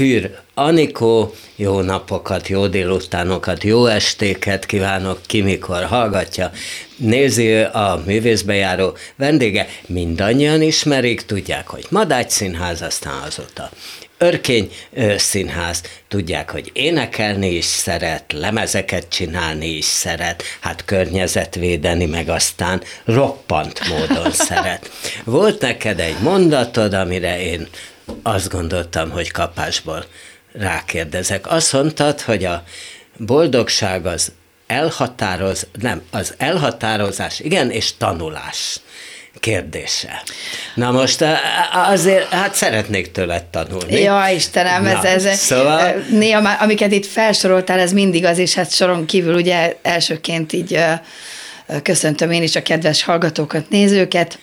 Fűr Anikó, jó napokat, jó délutánokat, jó estéket kívánok, ki mikor hallgatja. Nézi a művészbejáró vendége, mindannyian ismerik, tudják, hogy Madács Színház, aztán azóta Örkény Színház, tudják, hogy énekelni is szeret, lemezeket csinálni is szeret, hát környezetvédeni meg aztán roppant módon szeret. Volt neked egy mondatod, amire én azt gondoltam, hogy kapásból rákérdezek. Azt mondtad, hogy a boldogság az elhatároz, nem, az elhatározás, igen, és tanulás kérdése. Na most azért, hát szeretnék tőled tanulni. Ja, Istenem, Na, ez, ez szóval... néha már, amiket itt felsoroltál, ez mindig az, és hát soron kívül ugye elsőként így köszöntöm én is a kedves hallgatókat, nézőket,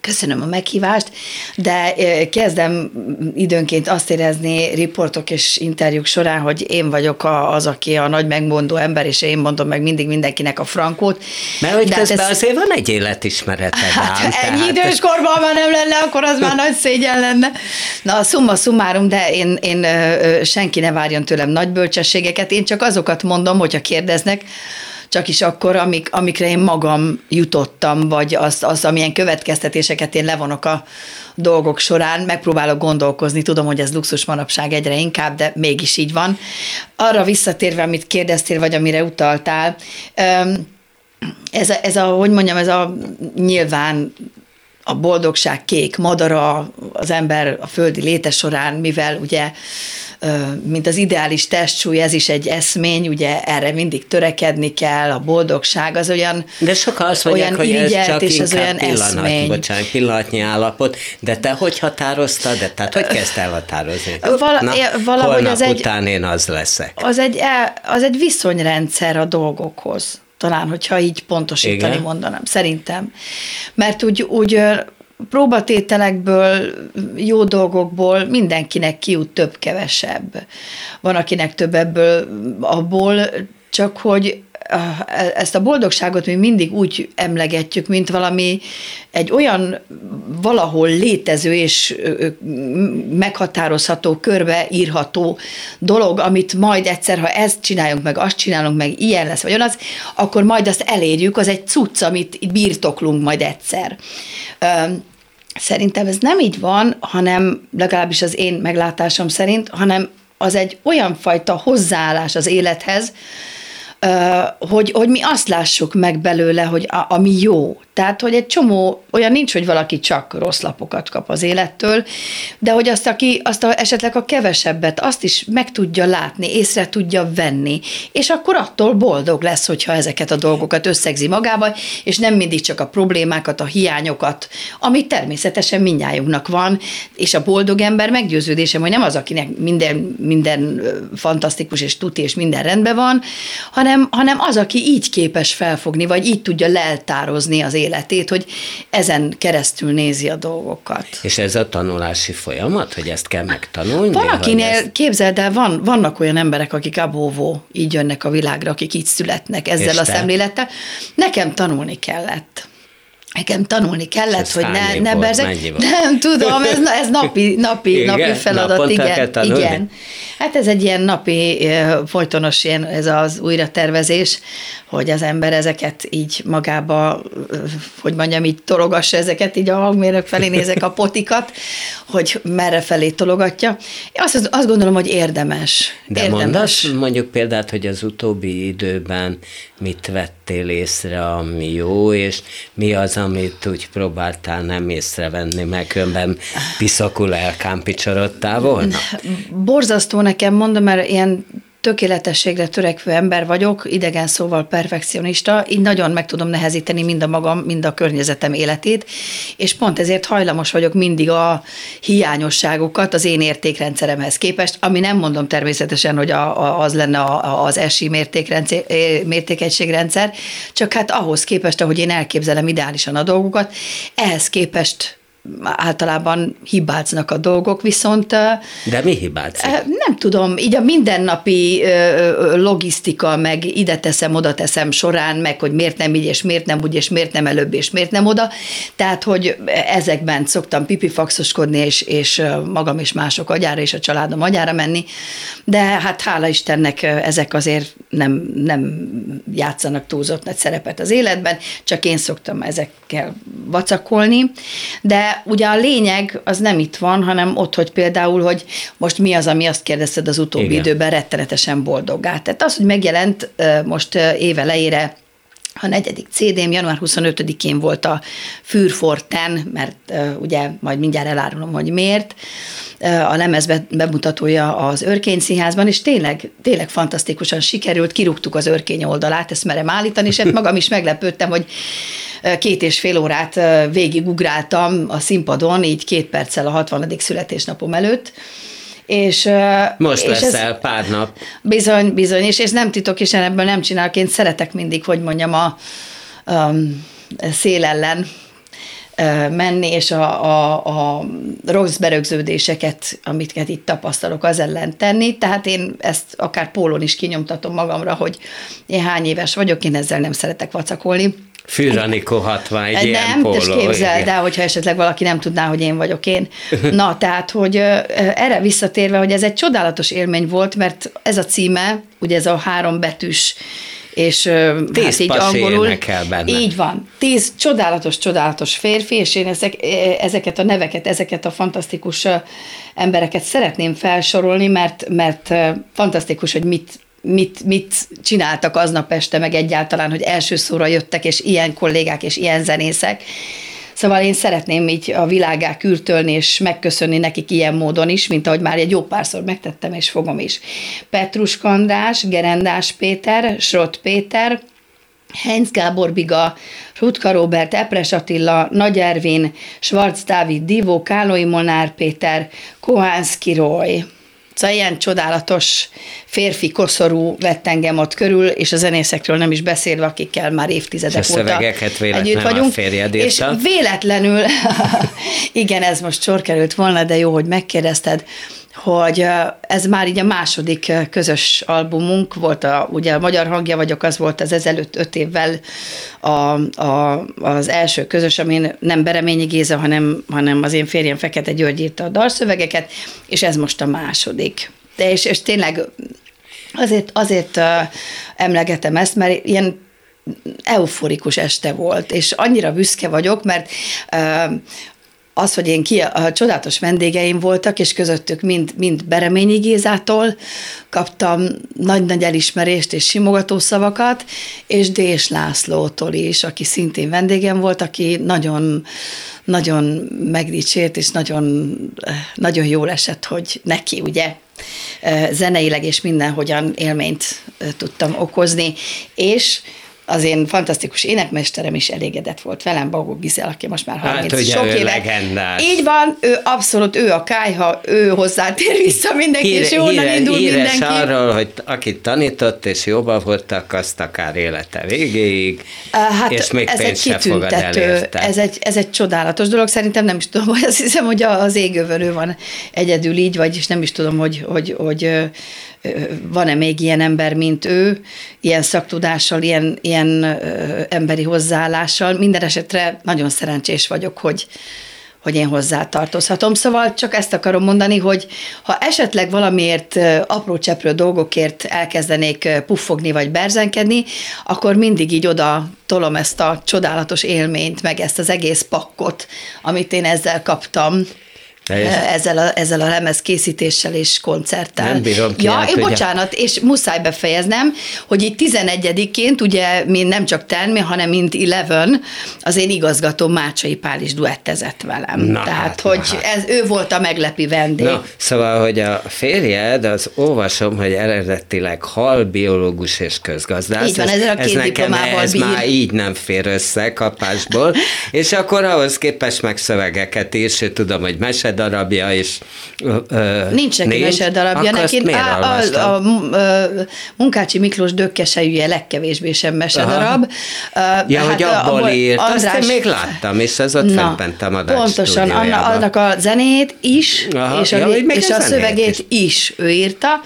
Köszönöm a meghívást, de kezdem időnként azt érezni riportok és interjúk során, hogy én vagyok az, aki a nagy megmondó ember, és én mondom meg mindig mindenkinek a frankót. Mert hogy de hát közben ez... azért van egy életismereted hát, ám, ennyi tehát... idős korban már nem lenne, akkor az már nagy szégyen lenne. Na, summa summarum, de én, én senki ne várjon tőlem nagy bölcsességeket, én csak azokat mondom, hogyha kérdeznek, csak is akkor, amik, amikre én magam jutottam, vagy az, az, amilyen következtetéseket én levonok a dolgok során, megpróbálok gondolkozni, tudom, hogy ez luxus manapság egyre inkább, de mégis így van. Arra visszatérve, amit kérdeztél, vagy amire utaltál, ez a, ez a, hogy mondjam, ez a nyilván a boldogság kék madara az ember a földi léte során, mivel ugye mint az ideális testsúly, ez is egy eszmény, ugye erre mindig törekedni kell, a boldogság az olyan De sokan azt mondják, hogy ez csak és az olyan pillanat, eszmény. bocsánat, pillanatnyi állapot, de te hogy határoztad, de tehát hogy kezdte elhatározni? Val- Na, valahogy az egy, után én az leszek. Az egy, e, az egy viszonyrendszer a dolgokhoz talán, hogyha így pontosítani Igen? mondanám, szerintem. Mert úgy, úgy próbatételekből, jó dolgokból mindenkinek kijut több-kevesebb. Van, akinek több ebből abból, csak hogy ezt a boldogságot mi mindig úgy emlegetjük, mint valami egy olyan valahol létező és meghatározható, körbeírható dolog, amit majd egyszer, ha ezt csináljunk meg, azt csinálunk meg, ilyen lesz, vagy az, akkor majd azt elérjük, az egy cucc, amit birtoklunk majd egyszer. Szerintem ez nem így van, hanem legalábbis az én meglátásom szerint, hanem az egy olyan fajta hozzáállás az élethez, hogy, hogy mi azt lássuk meg belőle, hogy a, ami jó. Tehát, hogy egy csomó, olyan nincs, hogy valaki csak rossz lapokat kap az élettől, de hogy azt, aki azt a, esetleg a kevesebbet, azt is meg tudja látni, észre tudja venni, és akkor attól boldog lesz, hogyha ezeket a dolgokat összegzi magába, és nem mindig csak a problémákat, a hiányokat, ami természetesen mindnyájunknak van, és a boldog ember meggyőződésem, hogy nem az, akinek minden, minden fantasztikus és tuti, és minden rendben van, hanem, hanem az, aki így képes felfogni, vagy így tudja leltározni az életét, hogy ezen keresztül nézi a dolgokat. És ez a tanulási folyamat, hogy ezt kell megtanulni? Van, akinél, ezt... képzeld el, van, vannak olyan emberek, akik abóvó így jönnek a világra, akik így születnek ezzel És a te? szemlélettel. Nekem tanulni kellett. Nekem tanulni kellett, hogy ne, ne berzek. Nem tudom, ez, ez napi, napi, igen, napi feladat, igen. igen. Hát ez egy ilyen napi, folytonos ilyen, ez az újratervezés, hogy az ember ezeket így magába, hogy mondjam, így tologassa ezeket, így a hangmérnök felé nézek a potikat, hogy merre felé tologatja. Azt, azt gondolom, hogy érdemes. De érdemes. mondasz mondjuk példát, hogy az utóbbi időben mit vettél észre, ami jó, és mi az, amit úgy próbáltál nem észrevenni, meg önben piszakul elkámpicsarodtál volna? Borzasztó nekem mondom, mert ilyen tökéletességre törekvő ember vagyok, idegen szóval perfekcionista, így nagyon meg tudom nehezíteni mind a magam, mind a környezetem életét, és pont ezért hajlamos vagyok mindig a hiányosságokat az én értékrendszeremhez képest, ami nem mondom természetesen, hogy a, a, az lenne a, az esi mértékegységrendszer, csak hát ahhoz képest, ahogy én elképzelem ideálisan a dolgokat, ehhez képest általában hibáznak a dolgok, viszont... De mi hibázik? Nem tudom, így a mindennapi logisztika, meg ide teszem, oda teszem során, meg hogy miért nem így, és miért nem úgy, és miért nem előbb, és miért nem oda. Tehát, hogy ezekben szoktam pipifaxoskodni, és, és magam és mások agyára, és a családom agyára menni, de hát hála Istennek ezek azért nem, nem játszanak túlzott nagy szerepet az életben, csak én szoktam ezekkel vacakolni, de ugye a lényeg az nem itt van, hanem ott, hogy például, hogy most mi az, ami azt kérdezted az utóbbi Igen. időben rettenetesen boldoggá. Tehát az, hogy megjelent most éve leére a negyedik CD-m január 25-én volt a Fűrforten, mert uh, ugye majd mindjárt elárulom, hogy miért, uh, a lemez bemutatója az Örkény Színházban, és tényleg, tényleg fantasztikusan sikerült, kirúgtuk az Örkény oldalát, ezt merem állítani, és hát magam is meglepődtem, hogy két és fél órát végigugráltam a színpadon, így két perccel a 60. születésnapom előtt, és, Most és leszel ez, pár nap. Bizony, bizony, és, és nem titok, és ebből nem csinálok, én szeretek mindig, hogy mondjam, a, a szél ellen menni, és a, a, a rossz berögződéseket, amit itt tapasztalok, az ellen tenni. Tehát én ezt akár pólon is kinyomtatom magamra, hogy én hány éves vagyok, én ezzel nem szeretek vacakolni Fűranikó 60, egy nem, ilyen póló. Nem, képzeld el, hogyha esetleg valaki nem tudná, hogy én vagyok én. Na, tehát, hogy erre visszatérve, hogy ez egy csodálatos élmény volt, mert ez a címe, ugye ez a három betűs és tíz hát így angolul. benne. Így van. Tíz csodálatos, csodálatos férfi, és én ezek, ezeket a neveket, ezeket a fantasztikus embereket szeretném felsorolni, mert, mert fantasztikus, hogy mit mit, mit csináltak aznap este, meg egyáltalán, hogy első szóra jöttek, és ilyen kollégák, és ilyen zenészek. Szóval én szeretném így a világá kürtölni, és megköszönni nekik ilyen módon is, mint ahogy már egy jó párszor megtettem, és fogom is. Petrus Kandás, Gerendás Péter, Srot Péter, Heinz Gábor Biga, Rutka Robert, Epres Attila, Nagy Ervin, Schwarz Dávid, Divó, Kálói Molnár Péter, Kohánszki Roy, Szóval ilyen csodálatos férfi koszorú vett engem ott körül, és a zenészekről nem is beszélve, akikkel már évtizedek és óta együtt vagyunk. és véletlenül, igen, ez most sor került volna, de jó, hogy megkérdezted, hogy ez már így a második közös albumunk volt, a, ugye a Magyar Hangja vagyok, az volt az ezelőtt öt évvel a, a, az első közös, amin nem Bereményi Géza, hanem, hanem az én férjem Fekete György írta a dalszövegeket, és ez most a második. De és, és tényleg azért, azért emlegetem ezt, mert ilyen euforikus este volt, és annyira büszke vagyok, mert az, hogy én ki, a csodálatos vendégeim voltak, és közöttük mind, mind Bereményi Gézától kaptam nagy-nagy elismerést és simogató szavakat, és Dés Lászlótól is, aki szintén vendégem volt, aki nagyon, nagyon megdicsért, és nagyon, nagyon jól esett, hogy neki ugye zeneileg és mindenhogyan élményt tudtam okozni, és az én fantasztikus énekmesterem is elégedett volt velem, Bagó Gizel, aki most már 30 hát, sok éve. Legendás. Így van, ő abszolút, ő a kájha, ő hozzátér vissza mindenki, híre, és jónak híre, indul híres mindenki. arról, hogy akit tanított és jóba voltak, azt akár élete végéig, hát és még ez egy kitüntető, ez egy, ez egy csodálatos dolog, szerintem nem is tudom, hogy azt hiszem, hogy az égővörő van egyedül így, vagyis nem is tudom, hogy, hogy, hogy van-e még ilyen ember, mint ő, ilyen szaktudással, ilyen, ilyen emberi hozzáállással. Minden esetre nagyon szerencsés vagyok, hogy, hogy én hozzá tartozhatom. Szóval csak ezt akarom mondani, hogy ha esetleg valamiért apró cseprő dolgokért elkezdenék puffogni vagy berzenkedni, akkor mindig így oda tolom ezt a csodálatos élményt, meg ezt az egész pakkot, amit én ezzel kaptam ezzel a, ezzel a lemez készítéssel és koncerttel. Nem bírom ki Ja, én bocsánat, és muszáj befejeznem, hogy itt 11-ként, ugye mi nem csak Termi, hanem mint Eleven, az én igazgató Mácsai Pál is duettezett velem. Na Tehát, hát, hogy hát. Ez, ő volt a meglepi vendég. Na, szóval, hogy a férjed, az olvasom, hogy eredetileg halbiológus és közgazdász. Így van, ezzel a ez nekem ez bír. már így nem fér össze kapásból, és akkor ahhoz képest meg szövegeket is, tudom, hogy mesed darabja is Nincs neki mese darabja, neki a, a, a, a, Munkácsi Miklós dökkesejűje legkevésbé sem mese darab. Ja, hát, hogy abból a, írt, András, azt én még láttam, és ez ott na, fent a Pontosan, annak a zenét is, Aha, és a, ja, és a szövegét is. is ő írta,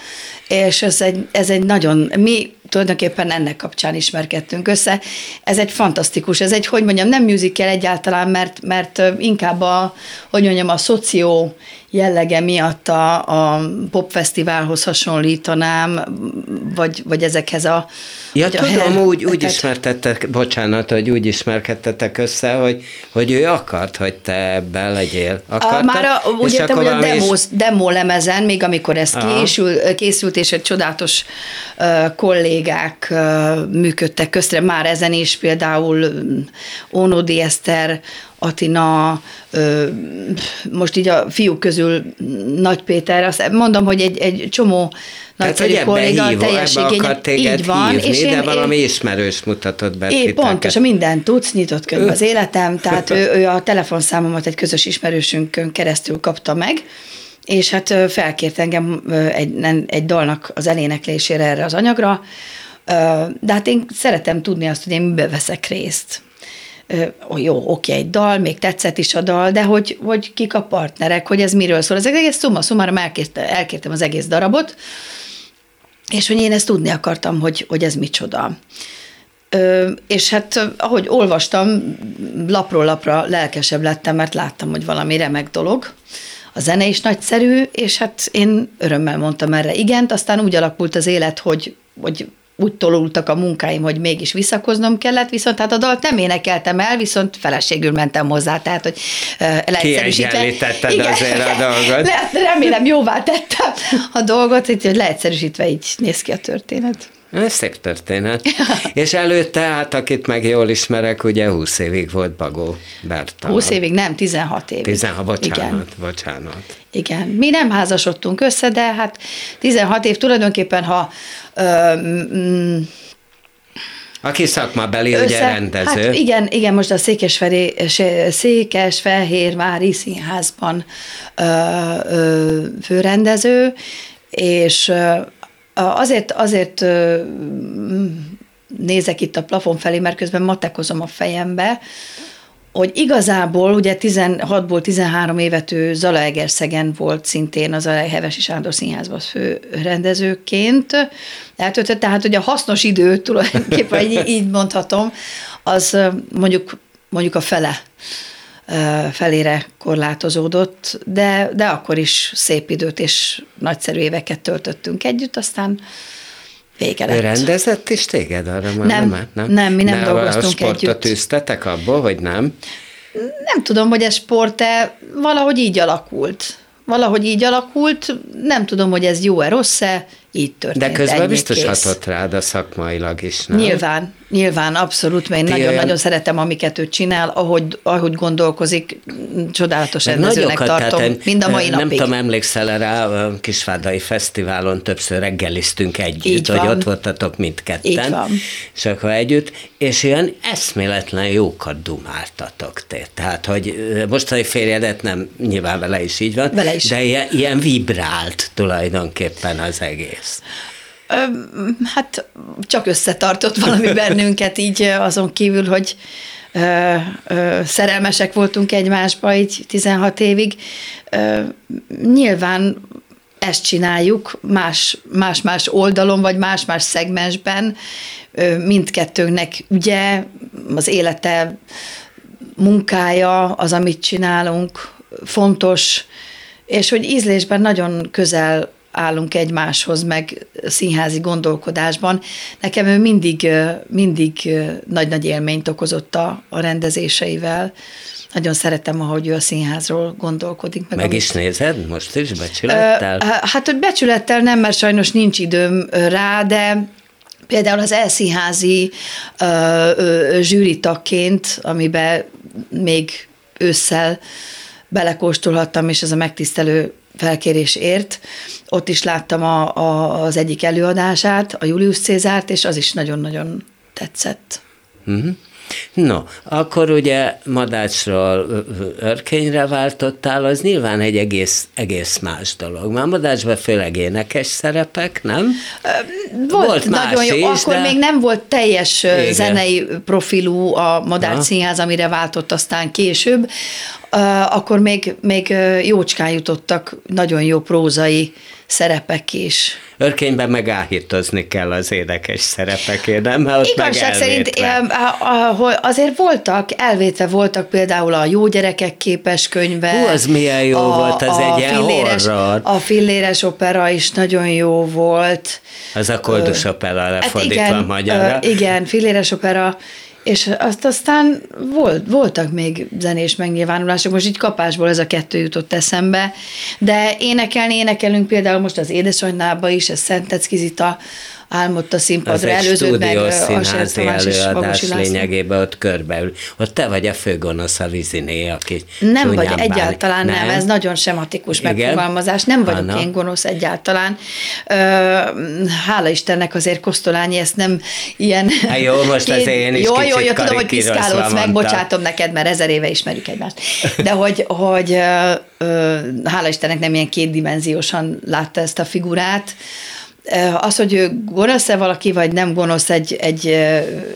és ez egy, ez egy nagyon, mi tulajdonképpen ennek kapcsán ismerkedtünk össze. Ez egy fantasztikus, ez egy, hogy mondjam, nem musical egyáltalán, mert, mert inkább a, hogy mondjam, a szoció jellege miatt a, a popfesztiválhoz hasonlítanám, vagy, vagy ezekhez a... Ja, tudom, a úgy, úgy ismertettek, bocsánat, hogy úgy ismerkedtetek össze, hogy, hogy ő akart, hogy te ebben legyél. Akartad, a, már a, úgy értem, hogy a demo, is... demo lemezen, még amikor ez készül, készült, és egy csodálatos uh, kollégák uh, működtek köztre, már ezen is például Ónodi Eszter, Atina, most így a fiúk közül Nagy Péter, azt mondom, hogy egy, egy csomó nagyszerű kolléga hívó, teljességén így van. Hívni, és én, de valami én, ismerős mutatott be. Én pontosan, mindent tudsz, nyitott könyv az életem, tehát ő, ő a telefonszámomat egy közös ismerősünkön keresztül kapta meg, és hát felkért engem egy, egy dalnak az eléneklésére erre az anyagra, de hát én szeretem tudni azt, hogy én mibe veszek részt jó, oké, egy dal, még tetszett is a dal, de hogy, hogy kik a partnerek, hogy ez miről szól. Ez egész szumma szumára elkérte, elkértem az egész darabot, és hogy én ezt tudni akartam, hogy, hogy ez micsoda. Ö, és hát ahogy olvastam, lapról lapra lelkesebb lettem, mert láttam, hogy valami remek dolog. A zene is nagyszerű, és hát én örömmel mondtam erre igent, aztán úgy alakult az élet, hogy, hogy úgy tolultak a munkáim, hogy mégis visszakoznom kellett, viszont hát a dalt nem énekeltem el, viszont feleségül mentem hozzá, tehát hogy leegyszerűsítve. Igen, azért a dolgot. Le, remélem jóvá tettem a dolgot, hogy leegyszerűsítve így néz ki a történet. Ez szép történet. És előtte, hát akit meg jól ismerek, ugye 20 évig volt Bagó Berta. 20 évig, nem, 16 évig. 16, bocsánat, Igen. bocsánat. Igen, mi nem házasodtunk össze, de hát 16 év tulajdonképpen, ha ö, mm, aki szakmabeli, Össze, ugye rendező. Hát igen, igen, most a Székesferi, Székesfehérvári Színházban ö, ö, főrendező, és Azért, azért nézek itt a plafon felé, mert közben matekozom a fejembe, hogy igazából ugye 16-ból 13 évet ő Zalaegerszegen volt szintén az a Hevesi Sándor Színházban fő rendezőként. Eltöltött, tehát hogy a hasznos idő tulajdonképpen így, így mondhatom, az mondjuk, mondjuk a fele felére korlátozódott, de, de akkor is szép időt és nagyszerű éveket töltöttünk együtt, aztán vége lett. Rendezett is téged arra már? Nem, nem, nem, nem mi nem ne, dolgoztunk a együtt. tűztetek abból, hogy nem? Nem tudom, hogy ez sport-e, valahogy így alakult. Valahogy így alakult, nem tudom, hogy ez jó-e, rossz-e, így történt. De közben biztos kész. hatott rád a szakmailag is, nem? Nyilván, nyilván, abszolút, mert én nagyon-nagyon olyan... szeretem, amiket ő csinál, ahogy, ahogy gondolkozik, csodálatos rendezőnek tartom, tehát, mind a mai nem napig. Nem tudom, emlékszel rá, a Kisvádai Fesztiválon többször reggeliztünk együtt, Így hogy van. ott voltatok mindketten. Így van. És akkor együtt, és ilyen eszméletlen jókat dumáltatok te. Tehát, hogy mostani férjedet nem, nyilván vele is így van, vele is. de ilyen, ilyen vibrált tulajdonképpen az egész egész? Hát csak összetartott valami bennünket így azon kívül, hogy ö, ö, szerelmesek voltunk egymásba így 16 évig. Ö, nyilván ezt csináljuk más, más-más oldalon, vagy más-más szegmensben. Mindkettőnknek ugye az élete, munkája, az, amit csinálunk, fontos, és hogy ízlésben nagyon közel állunk egymáshoz, meg színházi gondolkodásban. Nekem ő mindig, mindig nagy-nagy élményt okozott a, a rendezéseivel. Nagyon szeretem, ahogy ő a színházról gondolkodik. Meg, meg is nézed most is becsülettel? Hát, hogy becsülettel nem, mert sajnos nincs időm rá, de például az elszínházi zsűritakként, amiben még ősszel belekóstolhattam, és ez a megtisztelő felkérés ért. Ott is láttam a, a, az egyik előadását, a Julius Cézárt, és az is nagyon-nagyon tetszett. Uh-huh. No, akkor ugye madácsról örkényre váltottál, az nyilván egy egész, egész más dolog. Már madácsban főleg énekes szerepek, nem? Volt, volt nagyon jó, is, akkor de... még nem volt teljes Igen. zenei profilú a Madács Színház, amire váltott aztán később, akkor még, még jócskán jutottak nagyon jó prózai szerepek is. Örkényben meg áhítozni kell az édekes szerepekért, nem? Mert Igazság szerint azért voltak, elvétve voltak például a Jó gyerekek képes könyve. Hú, az milyen jó a, volt, az a egy filléres, horror. A filléres opera is nagyon jó volt. Az a koldus opera lefordítva hát igen, magyarra. Igen, filléres opera és azt aztán volt, voltak még zenés megnyilvánulások, most így kapásból ez a kettő jutott eszembe, de énekelni énekelünk például most az Édesanynába is, ez Szentecki Zita, álmodta színpadra előződ meg a előadás lényegében ott körbeül. Ott te vagy a főgonosz a Liziné, aki Nem vagy, egyáltalán nem. nem, ez nagyon sematikus Igen? megfogalmazás, nem vagyok Anna. én gonosz egyáltalán. Hála Istennek azért Kosztolányi ezt nem ilyen... Há, jó, most az én is Jó, jó, jó, tudom, hogy piszkálódsz meg, bocsátom neked, mert ezer éve ismerjük egymást. De hogy, hogy hála Istennek nem ilyen kétdimenziósan látta ezt a figurát, az, hogy gonosz-e valaki, vagy nem gonosz egy, egy,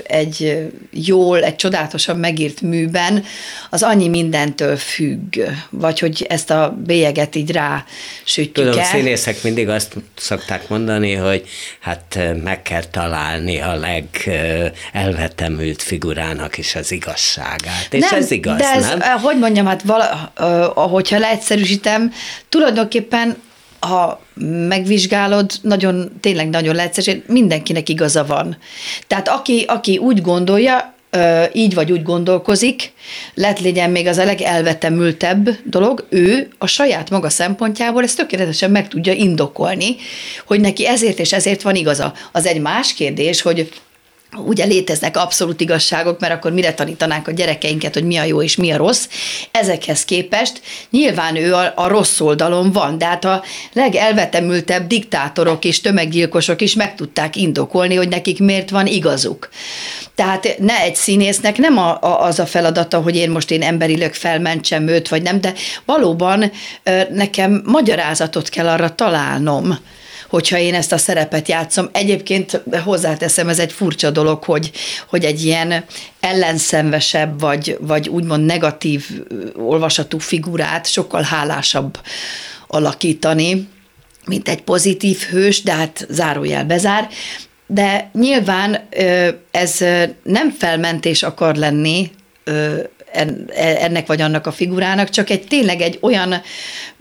egy jól, egy csodálatosan megírt műben, az annyi mindentől függ, vagy hogy ezt a bélyeget így rá sütjük Tudom, el. színészek mindig azt szokták mondani, hogy hát meg kell találni a legelvetemült figurának is az igazságát. És nem, ez igaz, de ez, nem? hogy mondjam, hát vala, hogyha leegyszerűsítem, tulajdonképpen ha megvizsgálod, nagyon, tényleg nagyon leegyszerűen, mindenkinek igaza van. Tehát aki, aki úgy gondolja, így vagy úgy gondolkozik, lett legyen még az a legelvetemültebb dolog, ő a saját maga szempontjából ezt tökéletesen meg tudja indokolni, hogy neki ezért és ezért van igaza. Az egy más kérdés, hogy ugye léteznek abszolút igazságok, mert akkor mire tanítanánk a gyerekeinket, hogy mi a jó és mi a rossz. Ezekhez képest nyilván ő a, a rossz oldalon van, de hát a legelvetemültebb diktátorok és tömeggyilkosok is meg tudták indokolni, hogy nekik miért van igazuk. Tehát ne egy színésznek nem a, a, az a feladata, hogy én most én emberileg felmentsem őt, vagy nem, de valóban nekem magyarázatot kell arra találnom, hogyha én ezt a szerepet játszom. Egyébként hozzáteszem, ez egy furcsa dolog, hogy, hogy egy ilyen ellenszenvesebb, vagy, vagy úgymond negatív olvasatú figurát sokkal hálásabb alakítani, mint egy pozitív hős, de hát zárójel bezár. De nyilván ez nem felmentés akar lenni ennek vagy annak a figurának, csak egy tényleg egy olyan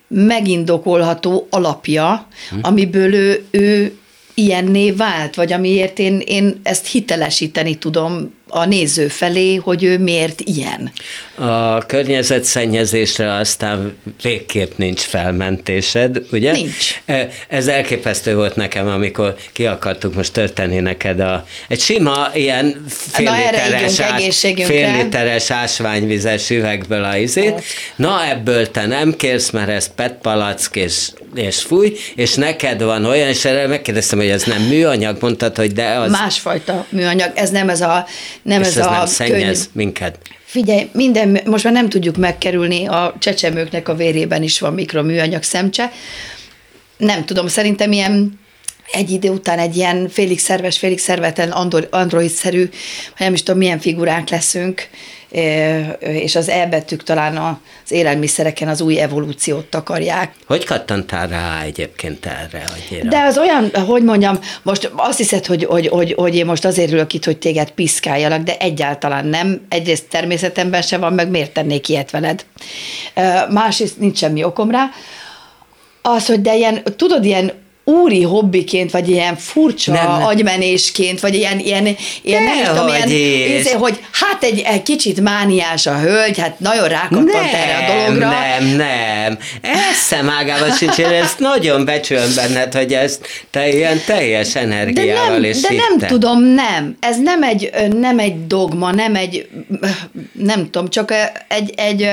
megindokolható alapja, hm. amiből ő, ő ilyenné vált, vagy amiért én, én ezt hitelesíteni tudom a néző felé, hogy ő miért ilyen. A környezetszennyezésre aztán végképp nincs felmentésed, ugye? Nincs. E, ez elképesztő volt nekem, amikor ki akartuk most történni neked a, egy sima ilyen fél, Na, literes, ás, fél literes ásványvizes üvegből a izét. Na ebből te nem kérsz, mert ez petpalack és, és fúj, és neked van olyan, és erre megkérdeztem, hogy ez nem műanyag, mondtad, hogy de az... Másfajta műanyag, ez nem ez a nem és ez, ez a nem szennyez könyv. minket. Figyelj, minden, most már nem tudjuk megkerülni, a csecsemőknek a vérében is van mikroműanyag szemcse. Nem tudom, szerintem ilyen egy idő után egy ilyen félig szerves, félig szervetlen android-szerű, nem is tudom milyen figurák leszünk, és az elbettük talán az élelmiszereken az új evolúciót takarják. Hogy kattantál rá egyébként erre? Hogy De az olyan, hogy mondjam, most azt hiszed, hogy, hogy, hogy, hogy én most azért ülök itt, hogy téged piszkáljalak, de egyáltalán nem. Egyrészt természetemben se van, meg miért tennék ilyet veled. Másrészt nincs semmi okom rá. Az, hogy de ilyen, tudod, ilyen úri hobbiként, vagy ilyen furcsa nem, nem. agymenésként, vagy ilyen, ilyen, ilyen nem is tudom, ilyen, izé, hogy hát egy, egy kicsit mániás a hölgy, hát nagyon rákattant erre a dologra. Nem, nem, eszem ágában sincs, én ezt nagyon becsülöm benned, hogy ezt te ilyen teljes energiával de nem, és De nem tudom, nem. Ez nem egy, nem egy dogma, nem egy, nem tudom, csak egy, egy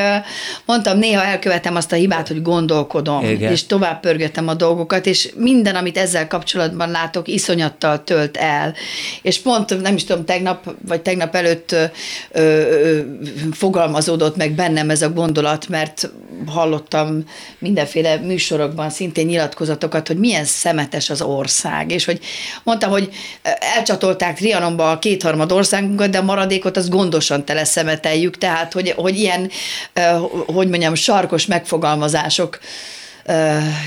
mondtam, néha elkövetem azt a hibát, hogy gondolkodom, Igen. és tovább pörgetem a dolgokat, és mind minden, amit ezzel kapcsolatban látok, iszonyattal tölt el. És pont, nem is tudom, tegnap vagy tegnap előtt ö, ö, fogalmazódott meg bennem ez a gondolat, mert hallottam mindenféle műsorokban szintén nyilatkozatokat, hogy milyen szemetes az ország, és hogy mondta, hogy elcsatolták Trianonba a kétharmad országunkat, de a maradékot az gondosan tele szemeteljük, tehát hogy, hogy ilyen, hogy mondjam, sarkos megfogalmazások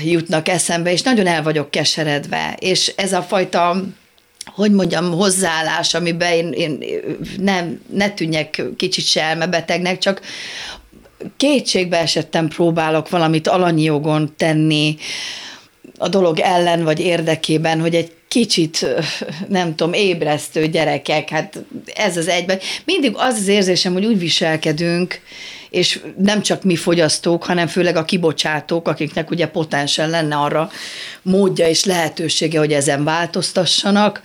jutnak eszembe, és nagyon el vagyok keseredve, és ez a fajta hogy mondjam, hozzáállás, amiben én, én nem, ne tűnjek kicsit se elmebetegnek, csak kétségbe esettem próbálok valamit alanyi jogon tenni a dolog ellen vagy érdekében, hogy egy kicsit, nem tudom, ébresztő gyerekek, hát ez az egyben. Mindig az az érzésem, hogy úgy viselkedünk, és nem csak mi fogyasztók, hanem főleg a kibocsátók, akiknek ugye potensen lenne arra módja és lehetősége, hogy ezen változtassanak,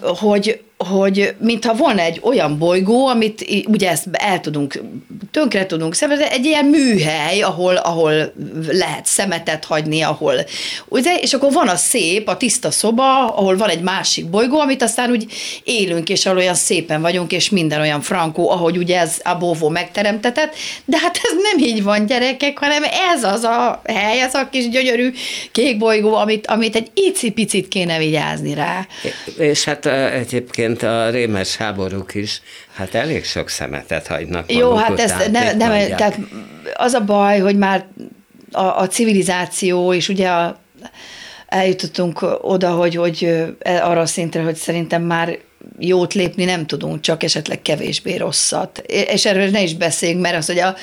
hogy, hogy mintha volna egy olyan bolygó, amit ugye ezt el tudunk, tönkre tudunk szemezni, egy ilyen műhely, ahol, ahol lehet szemetet hagyni, ahol, ugye, és akkor van a szép, a tiszta szoba, ahol van egy másik bolygó, amit aztán úgy élünk, és ahol olyan szépen vagyunk, és minden olyan frankó, ahogy ugye ez a bóvó megteremtetett, de hát ez nem így van, gyerekek, hanem ez az a hely, ez a kis gyönyörű kék bolygó, amit, amit egy icipicit kéne vigyázni rá. És hát egyébként egyébként a rémes háborúk is, hát elég sok szemetet hagynak Jó, hát után, ez ne, nem, tehát az a baj, hogy már a, a civilizáció, és ugye a, eljutottunk oda, hogy, hogy arra a szintre, hogy szerintem már jót lépni nem tudunk, csak esetleg kevésbé rosszat. És erről ne is beszéljünk, mert az, hogy a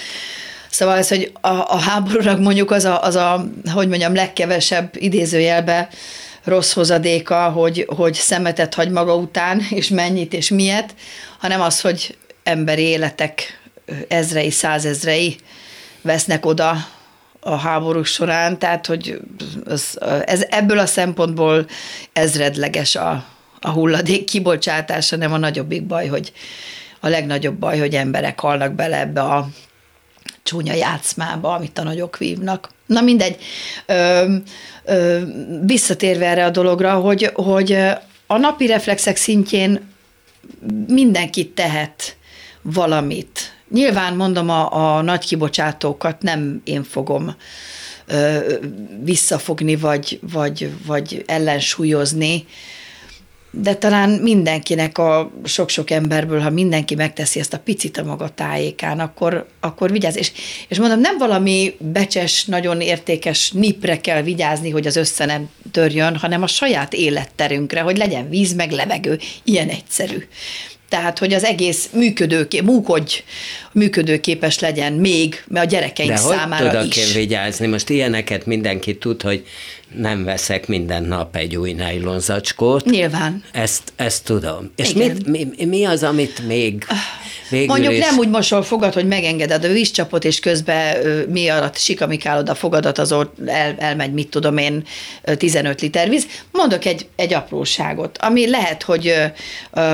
Szóval ez, hogy a, a háborúnak mondjuk az a, az a, hogy mondjam, legkevesebb idézőjelbe rossz hozadéka, hogy, hogy szemetet hagy maga után, és mennyit, és miért, hanem az, hogy emberi életek ezrei, százezrei vesznek oda a háborúk során, tehát hogy az, ez, ebből a szempontból ezredleges a, a hulladék kibocsátása, nem a nagyobbik baj, hogy a legnagyobb baj, hogy emberek halnak bele ebbe a csúnya játszmába, amit a nagyok vívnak. Na mindegy, ö, ö, visszatérve erre a dologra, hogy, hogy a napi reflexek szintjén mindenki tehet valamit. Nyilván mondom, a, a nagy kibocsátókat nem én fogom ö, visszafogni, vagy, vagy, vagy ellensúlyozni, de talán mindenkinek a sok-sok emberből, ha mindenki megteszi ezt a picit a maga tájékán, akkor, akkor vigyázz. És, és mondom, nem valami becses, nagyon értékes nipre kell vigyázni, hogy az össze nem törjön, hanem a saját életterünkre, hogy legyen víz, meg levegő. Ilyen egyszerű. Tehát, hogy az egész működőkép, múkodj, működőképes legyen még, mert a gyerekeink De számára tudok is. én vigyázni? Most ilyeneket mindenki tud, hogy nem veszek minden nap egy új nájlonzacskót. Nyilván. Ezt, ezt tudom. És mit, mi, mi az, amit még végül Mondjuk is... nem úgy mosol fogad, hogy megengeded a vízcsapot, és közben mi alatt sikamikálod a fogadat, az el, elmegy, mit tudom én, 15 liter víz. Mondok egy, egy apróságot, ami lehet, hogy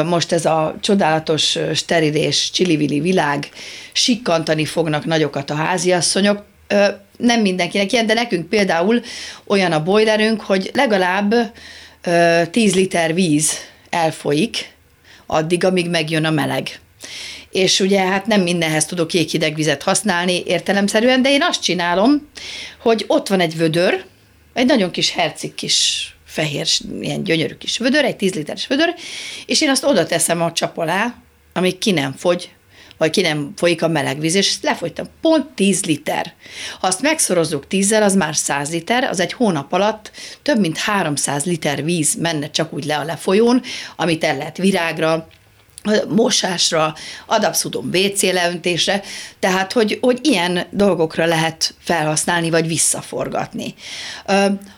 most ez a csodálatos sterilés, csilivili világ sikkantani fognak nagyokat a háziasszonyok, nem mindenkinek ilyen, de nekünk például olyan a boilerünk, hogy legalább 10 liter víz elfolyik addig, amíg megjön a meleg. És ugye hát nem mindenhez tudok jéghideg vizet használni értelemszerűen, de én azt csinálom, hogy ott van egy vödör, egy nagyon kis hercik kis fehér, ilyen gyönyörű kis vödör, egy 10 literes vödör, és én azt oda teszem a csap alá, amíg ki nem fogy, vagy ki nem folyik a meleg víz, és ezt lefolytam. Pont 10 liter. Ha azt megszorozzuk 10 az már 100 liter, az egy hónap alatt több mint 300 liter víz menne csak úgy le a lefolyón, amit el lehet virágra, mosásra, ad abszurdum WC leöntésre, tehát hogy, hogy ilyen dolgokra lehet felhasználni, vagy visszaforgatni.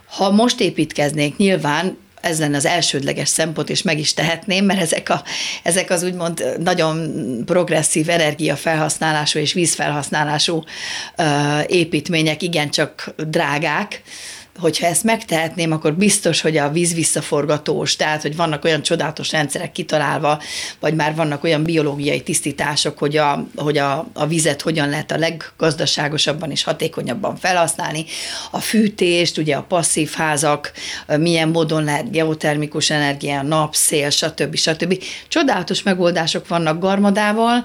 Ha most építkeznék, nyilván ez lenne az elsődleges szempont, és meg is tehetném, mert ezek, a, ezek az úgymond nagyon progresszív energiafelhasználású és vízfelhasználású építmények igencsak drágák, hogyha ezt megtehetném, akkor biztos, hogy a víz visszaforgatós, tehát, hogy vannak olyan csodálatos rendszerek kitalálva, vagy már vannak olyan biológiai tisztítások, hogy a, hogy a, a vizet hogyan lehet a leggazdaságosabban és hatékonyabban felhasználni. A fűtést, ugye a passzív házak, milyen módon lehet geotermikus energia, nap, szél, stb. stb. Csodálatos megoldások vannak garmadával,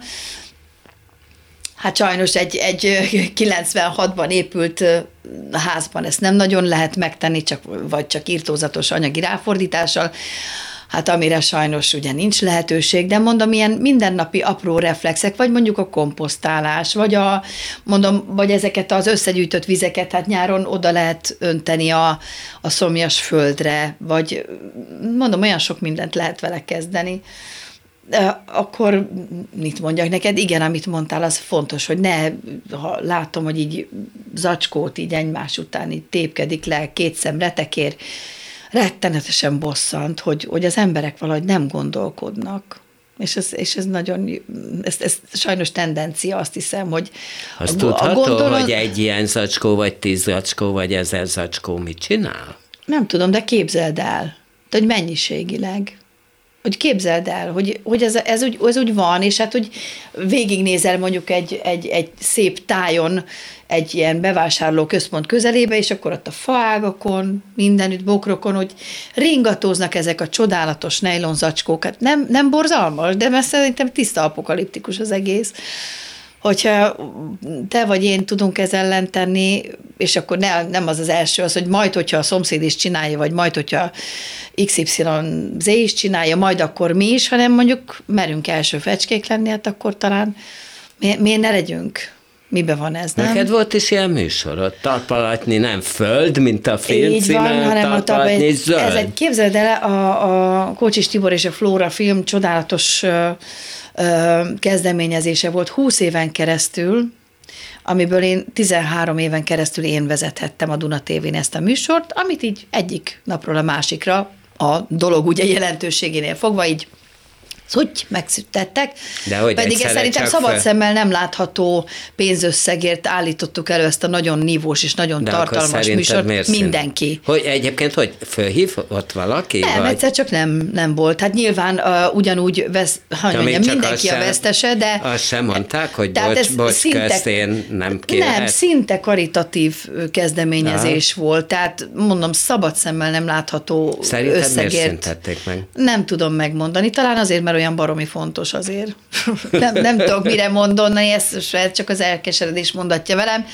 Hát sajnos egy, egy 96-ban épült házban ezt nem nagyon lehet megtenni, csak, vagy csak írtózatos anyagi ráfordítással, hát amire sajnos ugye nincs lehetőség, de mondom, ilyen mindennapi apró reflexek, vagy mondjuk a komposztálás, vagy a, mondom, vagy ezeket az összegyűjtött vizeket, hát nyáron oda lehet önteni a, a szomjas földre, vagy mondom, olyan sok mindent lehet vele kezdeni akkor mit mondjak neked? Igen, amit mondtál, az fontos, hogy ne, ha látom, hogy így zacskót így egymás után így tépkedik le két szem retekér, rettenetesen bosszant, hogy, hogy az emberek valahogy nem gondolkodnak. És ez, és ez nagyon, ez, ez sajnos tendencia, azt hiszem, hogy Azt a, tudható, a gondolon... hogy egy ilyen zacskó, vagy tíz zacskó, vagy ezer zacskó mit csinál? Nem tudom, de képzeld el, de hogy mennyiségileg hogy képzeld el, hogy, hogy ez, ez, úgy, ez úgy van, és hát, hogy végignézel mondjuk egy, egy, egy szép tájon, egy ilyen bevásárló központ közelébe, és akkor ott a faágakon, mindenütt bokrokon, hogy ringatóznak ezek a csodálatos nejlonzacskók. Hát nem, nem borzalmas, de mert szerintem tiszta apokaliptikus az egész hogyha te vagy én tudunk ez ellen tenni, és akkor ne, nem az az első, az, hogy majd, hogyha a szomszéd is csinálja, vagy majd, hogyha XYZ is csinálja, majd akkor mi is, hanem mondjuk merünk első fecskék lenni, hát akkor talán mi, miért ne legyünk? Mibe van ez, nem? Neked volt is ilyen műsorod, talpalatni nem föld, mint a film Így címe, van, hanem a talpalatni zöld. Ez egy, képzeld el, a, a Kocsis Tibor és a Flóra film csodálatos kezdeményezése volt 20 éven keresztül, amiből én 13 éven keresztül én vezethettem a Duna tévén ezt a műsort, amit így egyik napról a másikra a dolog ugye jelentőségénél fogva így hogy megszüntettek. De hogy Pedig ez szerintem szabad fel... szemmel nem látható pénzösszegért állítottuk elő ezt a nagyon nívós és nagyon De tartalmas műsort. Mindenki. Hogy egyébként, hogy fölhív ott valaki? Nem, vagy? egyszer csak nem, nem volt. Hát nyilván uh, ugyanúgy vesz, hogy Ja, mondjam, mindenki a sem- vesztese, de... Azt sem mondták, hogy Tehát bocs, ez bocs, szinte- közt, én nem kérek. Nem, szinte karitatív kezdeményezés volt, tehát mondom, szabad szemmel nem látható Szerinted miért összegért. szüntették meg? Nem tudom megmondani, talán azért, mert olyan baromi fontos azért. nem, nem tudok mire mondani, ezt csak az elkeseredés mondatja velem.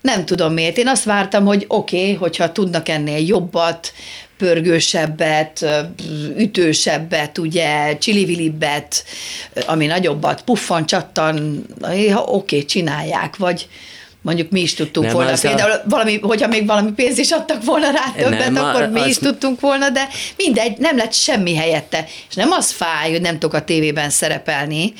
Nem tudom miért. Én azt vártam, hogy oké, okay, hogyha tudnak ennél jobbat, pörgősebbet, ütősebbet, ugye, csilivilibbet, ami nagyobbat, puffan, csattan, oké, okay, csinálják, vagy mondjuk mi is tudtunk Nem, volna. az a- Például valami, hogyha még valami pénzt is adtak volna rá többet, Nem, akkor mi az- is tudtunk volna, de mindegy, nem lett semmi helyette. És nem az fáj, hogy nem tudok a tévében szerepelni,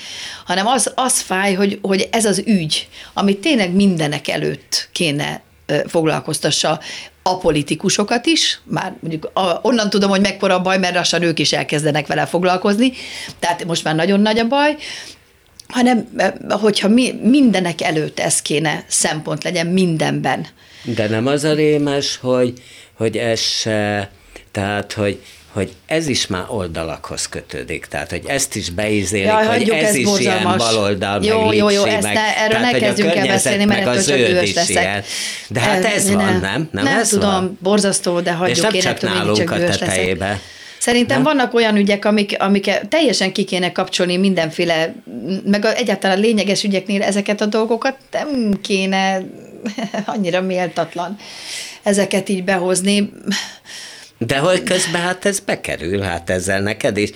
hanem az, az fáj, hogy, hogy ez az ügy, amit tényleg mindenek előtt kéne foglalkoztassa a politikusokat is, már mondjuk a, onnan tudom, hogy mekkora a baj, mert lassan ők is elkezdenek vele foglalkozni, tehát most már nagyon nagy a baj, hanem hogyha mi, mindenek előtt ez kéne szempont legyen mindenben. De nem az a rémes, hogy, hogy ez se, tehát, hogy, hogy ez is már oldalakhoz kötődik, tehát, hogy ezt is beizélik, Jaj, hogy ez ez is borzalmas. ilyen baloldal, Jó, meg jó, jó, ezt meg, ne- erről tehát, ne kezdjünk el beszélni, mert ettől csak dühös leszek. ilyen. De hát ez nem, van, nem? Nem, nem ez tudom, van? borzasztó, de hagyjuk, És nem én csak nálunk a dühös leszek. Szerintem Nem? vannak olyan ügyek, amik, amik teljesen ki kéne kapcsolni mindenféle, meg a, egyáltalán lényeges ügyeknél ezeket a dolgokat nem kéne annyira méltatlan ezeket így behozni. De hogy közben hát ez bekerül, hát ezzel neked is.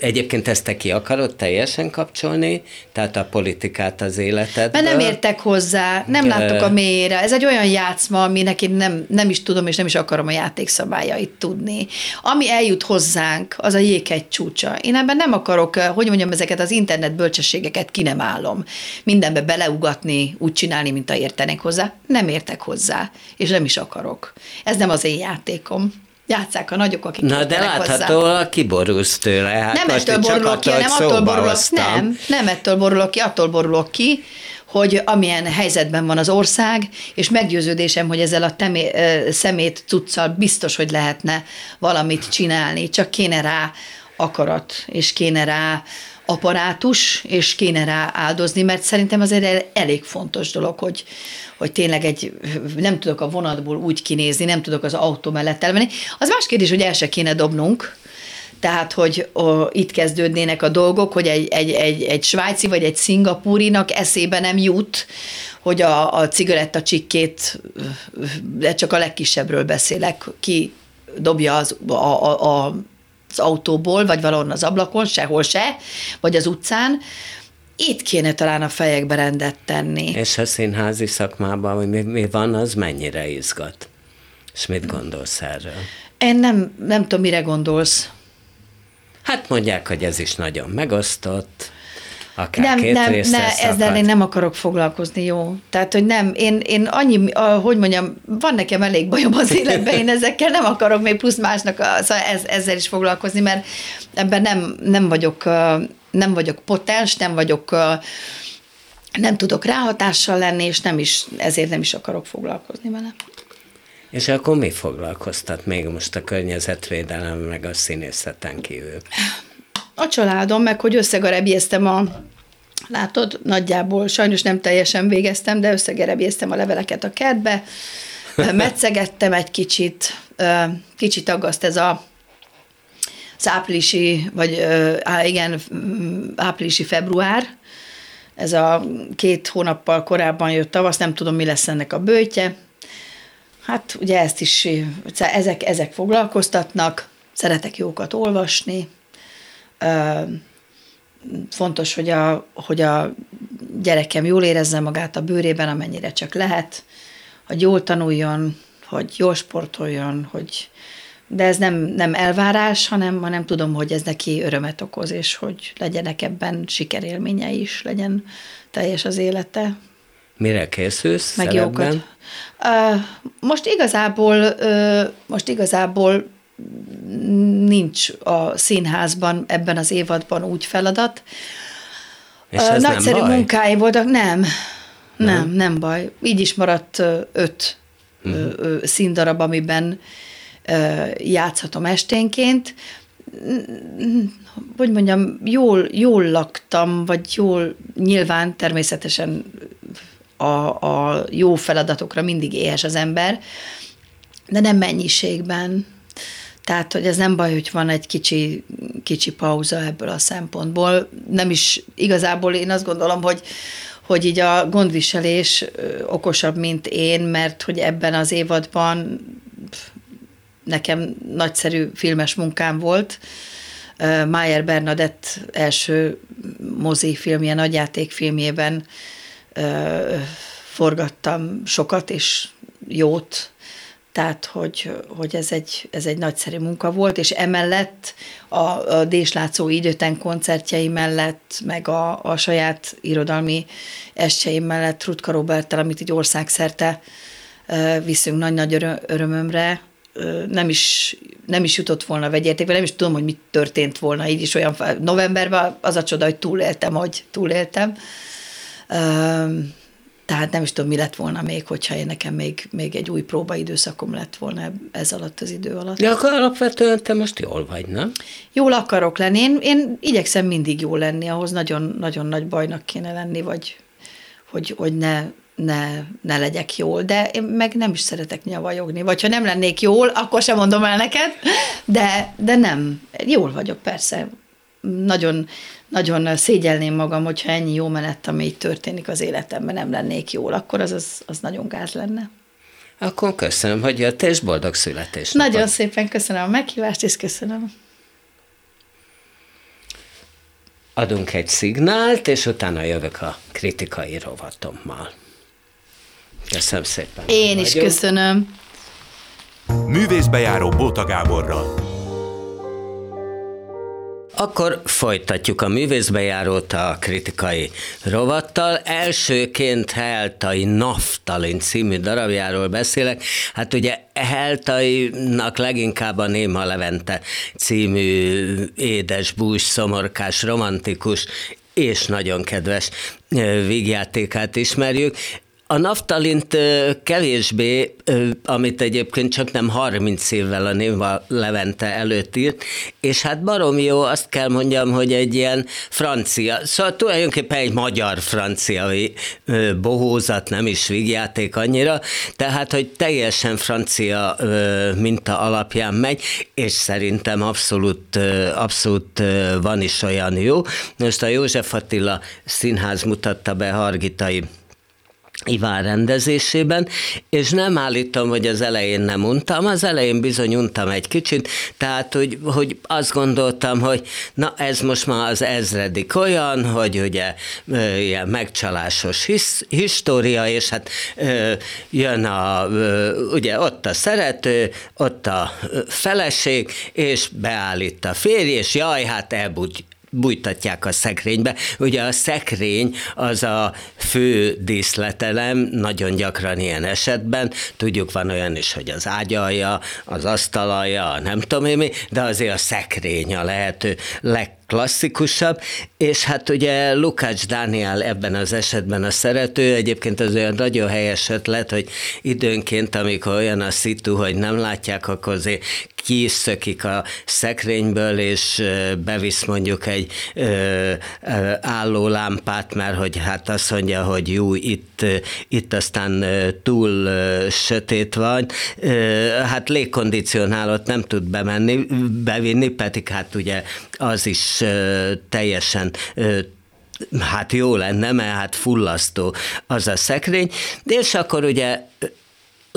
Egyébként ezt te ki akarod teljesen kapcsolni, tehát a politikát az életedből? Mert nem értek hozzá, nem Ö. látok a mélyére. Ez egy olyan játszma, aminek én nem, nem is tudom, és nem is akarom a játékszabályait tudni. Ami eljut hozzánk, az a jéghegy csúcsa. Én ebben nem akarok, hogy mondjam, ezeket az internet bölcsességeket ki nem állom. Mindenbe beleugatni, úgy csinálni, mint a értenek hozzá. Nem értek hozzá, és nem is akarok. Ez nem az én játékom. Játsszák a nagyok, akik Na, de értenek hozzá. kiborulsz tőle. Hát nem ettől borulok ki, nem attól borulok, hoztam. nem, nem ettől borulok ki, attól borulok ki, hogy amilyen helyzetben van az ország, és meggyőződésem, hogy ezzel a temé, szemét cuccal biztos, hogy lehetne valamit csinálni, csak kéne rá akarat, és kéne rá apparátus, és kéne rá áldozni, mert szerintem az egy elég fontos dolog, hogy, hogy tényleg egy, nem tudok a vonatból úgy kinézni, nem tudok az autó mellett elmenni. Az más kérdés, hogy el se kéne dobnunk, tehát, hogy ó, itt kezdődnének a dolgok, hogy egy, egy, egy, egy svájci vagy egy szingapúrinak eszébe nem jut, hogy a, a cigaretta csikkét, de csak a legkisebbről beszélek, ki dobja az, a, a, a az autóból, vagy valahol az ablakon, sehol se, vagy az utcán, itt kéne talán a fejekbe rendet tenni. És a színházi szakmában, hogy mi, mi van, az mennyire izgat? És mit gondolsz erről? Én nem, nem tudom, mire gondolsz. Hát mondják, hogy ez is nagyon megosztott, akár nem, két nem, részre ne, szakad. ezzel én nem akarok foglalkozni, jó? Tehát, hogy nem, én, én annyi, hogy mondjam, van nekem elég bajom az életben, én ezekkel nem akarok még plusz másnak szóval ez, ezzel is foglalkozni, mert ebben nem, nem vagyok, nem vagyok potens, nem vagyok nem tudok ráhatással lenni, és nem is, ezért nem is akarok foglalkozni vele. És akkor mi foglalkoztat még most a környezetvédelem, meg a színészeten kívül? A családom, meg hogy összegarebjeztem a Látod, nagyjából sajnos nem teljesen végeztem, de összegerebjeztem a leveleket a kertbe, metszegettem egy kicsit, kicsit aggaszt ez a az áprilisi, vagy á, igen, áprilisi február, ez a két hónappal korábban jött tavasz, nem tudom, mi lesz ennek a bőtje. Hát ugye ezt is, ezek, ezek foglalkoztatnak, szeretek jókat olvasni, fontos, hogy a, hogy a gyerekem jól érezze magát a bőrében, amennyire csak lehet, hogy jól tanuljon, hogy jól sportoljon, hogy de ez nem, nem elvárás, hanem, hanem tudom, hogy ez neki örömet okoz, és hogy legyenek ebben sikerélménye is, legyen teljes az élete. Mire készülsz Meg szerepben? jókat. Most igazából, most igazából nincs a színházban ebben az évadban úgy feladat. És ez Nagyszerű nem munkái voltak, nem, nem, nem baj. Így is maradt öt uh-huh. színdarab, amiben játszhatom esténként. Hogy mondjam, jól, jól laktam, vagy jól, nyilván természetesen a, a jó feladatokra mindig éhes az ember, de nem mennyiségben. Tehát, hogy ez nem baj, hogy van egy kicsi, kicsi pauza ebből a szempontból. Nem is, igazából én azt gondolom, hogy, hogy így a gondviselés okosabb, mint én, mert hogy ebben az évadban nekem nagyszerű filmes munkám volt. Mayer Bernadett első mozi filmje, nagyjátékfilmjében forgattam sokat és jót, tehát hogy, hogy ez, egy, ez egy nagyszerű munka volt, és emellett a, a Déslátszó időten koncertjei mellett, meg a, a saját irodalmi estjeim mellett Rutka Roberttel, amit így országszerte viszünk nagy-nagy örömömre, nem is, nem is jutott volna vegyértékben, nem is tudom, hogy mit történt volna így is olyan novemberben, az a csoda, hogy túléltem, hogy túléltem. Tehát nem is tudom, mi lett volna még, hogyha én nekem még, még egy új próbaidőszakom lett volna ez alatt az idő alatt. De akkor alapvetően te most jól vagy, nem? Jól akarok lenni. Én, én igyekszem mindig jól lenni, ahhoz nagyon, nagyon nagy bajnak kéne lenni, vagy hogy, hogy ne, ne, ne legyek jól, de én meg nem is szeretek nyavajogni, vagy ha nem lennék jól, akkor sem mondom el neked, de, de nem. Jól vagyok, persze. Nagyon, nagyon szégyelném magam, hogyha ennyi jó menet, ami így történik az életemben, nem lennék jól, akkor az, az, az nagyon gáz lenne. Akkor köszönöm, hogy jött, és boldog születés. Nagyon szépen köszönöm a meghívást, és köszönöm. Adunk egy szignált, és utána jövök a kritikai rovatommal. Köszönöm szépen. Én is Vagyunk. köszönöm. Művészbejáró Bóta Gáborral. Akkor folytatjuk a művészbejárót a kritikai rovattal. Elsőként Heltai Naftalin című darabjáról beszélek. Hát ugye Heltainak leginkább a Néma Levente című édes, bús, szomorkás, romantikus és nagyon kedves vígjátékát ismerjük. A naftalint kevésbé, amit egyébként csak nem 30 évvel a Néva Levente előtt írt, és hát barom jó, azt kell mondjam, hogy egy ilyen francia, szóval tulajdonképpen egy magyar-francia bohózat, nem is vígjáték annyira, tehát, hogy teljesen francia minta alapján megy, és szerintem abszolút, abszolút van is olyan jó. Most a József Attila színház mutatta be Hargitai Iván rendezésében, és nem állítom, hogy az elején nem untam, az elején bizony untam egy kicsit, tehát hogy, hogy azt gondoltam, hogy na ez most már az ezredik olyan, hogy ugye ilyen megcsalásos hisz, história, és hát jön a, ugye ott a szerető, ott a feleség, és beállít a férj, és jaj, hát elbújt, bújtatják a szekrénybe. Ugye a szekrény az a fő díszletelem, nagyon gyakran ilyen esetben, tudjuk van olyan is, hogy az ágyalja, az asztalja, nem tudom én mi, de azért a szekrény a lehető leg klasszikusabb, és hát ugye Lukács Dániel ebben az esetben a szerető, egyébként az olyan nagyon helyes ötlet, hogy időnként, amikor olyan a szitu, hogy nem látják, akkor azért kiszökik a szekrényből, és bevisz mondjuk egy álló lámpát, mert hogy hát azt mondja, hogy jó, itt, itt aztán túl sötét van, hát légkondicionálót nem tud bemenni, bevinni, pedig hát ugye az is teljesen hát jó lenne, mert hát fullasztó az a szekrény, és akkor ugye